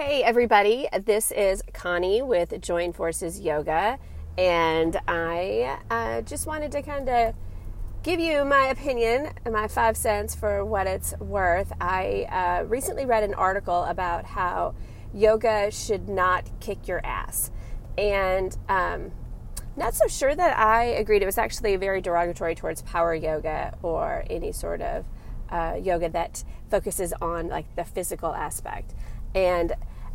Hey, everybody. This is Connie with Join Forces Yoga, and I uh, just wanted to kind of give you my opinion, my five cents for what it's worth. I uh, recently read an article about how yoga should not kick your ass, and um, not so sure that I agreed. It was actually very derogatory towards power yoga or any sort of uh, yoga that focuses on like the physical aspect and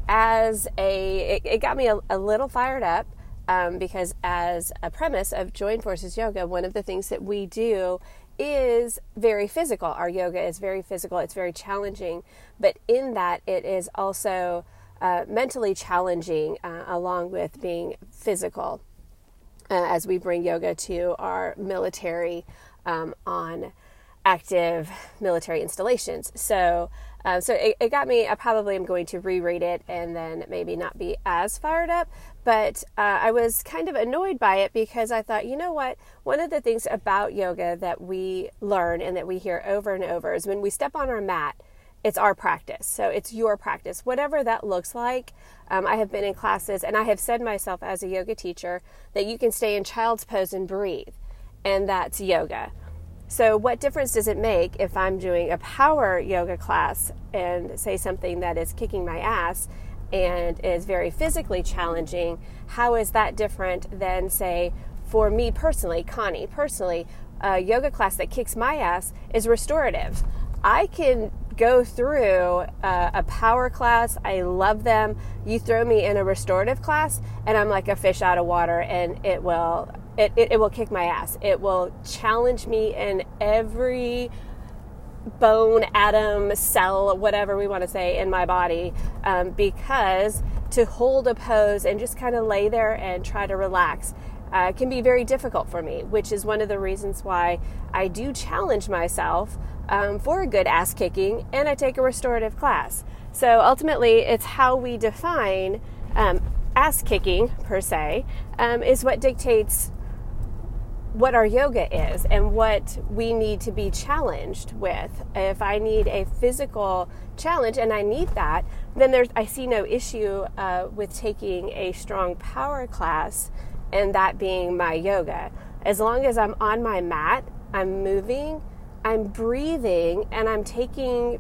as a it, it got me a, a, little fired up um, because as a premise of join forces yoga one of the things that we do is very physical. Our yoga is very physical. It's very challenging. But in that it is also uh, mentally challenging uh, along with being physical uh, as we bring yoga to our military um, on active military installations. So um, so it, it, got me. I probably am going to reread it and then maybe not be as fired up. But uh, I was kind of annoyed by it because I thought, you know what? One of the things about yoga that we learn and that we hear over and over is when we step on our mat, it's our practice. So it's your practice, whatever that looks like. Um, I have been in classes and I have said myself as a yoga teacher that you can stay in child's pose and breathe, and that's yoga. So, what difference does it make if I'm doing a power yoga class and say something that is kicking my ass and is very physically challenging? How is that different than, say, for me personally, Connie personally, a yoga class that kicks my ass is restorative? I can go through a, power class. I love them. You throw me in a restorative class, and I'm like a fish out of water, and it will it, it, it will kick my ass. It will challenge me in every bone, atom, cell, whatever we want to say in my body, um, because to hold a pose and just kind of lay there and try to relax uh, can be very difficult for me, which is one of the reasons why I do challenge myself um, for a good ass kicking and I take a restorative class. So ultimately, it's how we define um, ass kicking, per se, um, is what dictates what our yoga is and what we need to be challenged with. If I need a physical challenge and I need that, then there's I see no issue uh, with taking a strong power class and that being my yoga. As long as I'm on my mat, I'm moving, I'm breathing, and I'm taking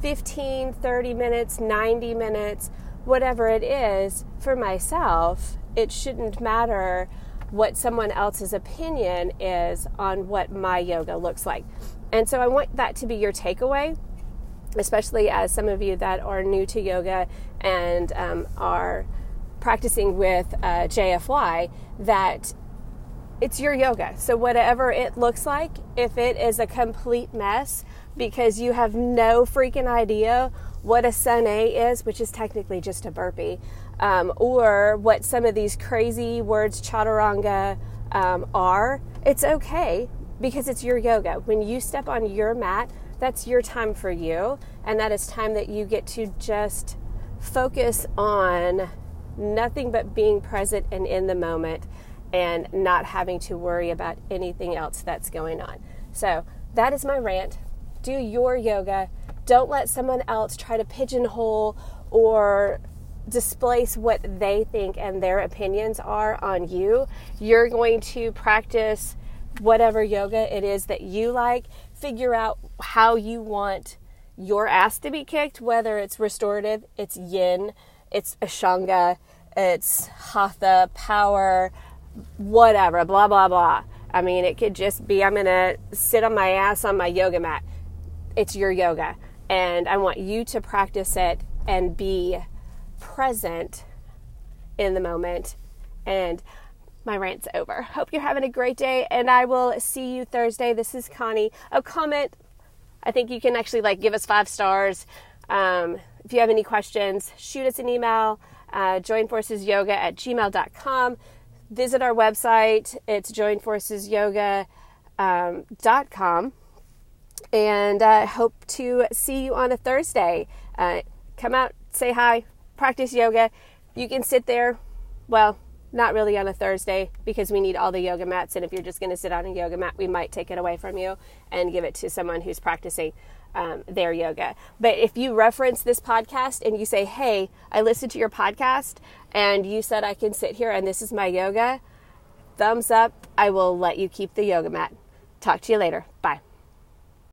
15, 30 minutes, 90 minutes, whatever it is for myself, it shouldn't matter what someone else's opinion is on what my yoga looks like. And so I want that to be your takeaway, especially as some of you that are new to yoga and um, are practicing with uh, JFY, that it's your yoga. So, whatever it looks like, if it is a complete mess because you have no freaking idea what a sun A is, which is technically just a burpee, um, or what some of these crazy words, chaturanga, um, are, it's okay because it's your yoga. When you step on your mat, that's your time for you, and that is time that you get to just focus on nothing but being present and in the moment and not having to worry about anything else that's going on. So, that is my rant. Do your yoga. Don't let someone else try to pigeonhole or displace what they think and their opinions are on you. You're going to practice whatever yoga it is that you like, figure out how you want your ass to be kicked, whether it's restorative, it's yin, it's ashtanga, it's hatha, power, whatever, blah, blah, blah. I mean, it could just be I'm going to sit on my ass on my yoga mat. It's your yoga. And I want you to practice it and be present in the moment. And my rant's over. Hope you're having a great day, and I will see you Thursday. This is Connie. A comment. I think you can actually like give us five stars. Um, if you have any questions, shoot us an email. Uh, joinforcesyoga at gmail.com. Visit our website. It's joinforcesyoga.com. Um, and I uh, hope to see you on a Thursday. Uh, come out, say hi, practice yoga. You can sit there, well, not really on a Thursday because we need all the yoga mats. And if you're just going to sit on a yoga mat, we might take it away from you and give it to someone who's practicing. um, their yoga. But if you reference this podcast and you say, "Hey, I listened to your podcast and you said I can sit here and this is my yoga," thumbs up. I will let you keep the yoga mat. Talk to you later. Bye.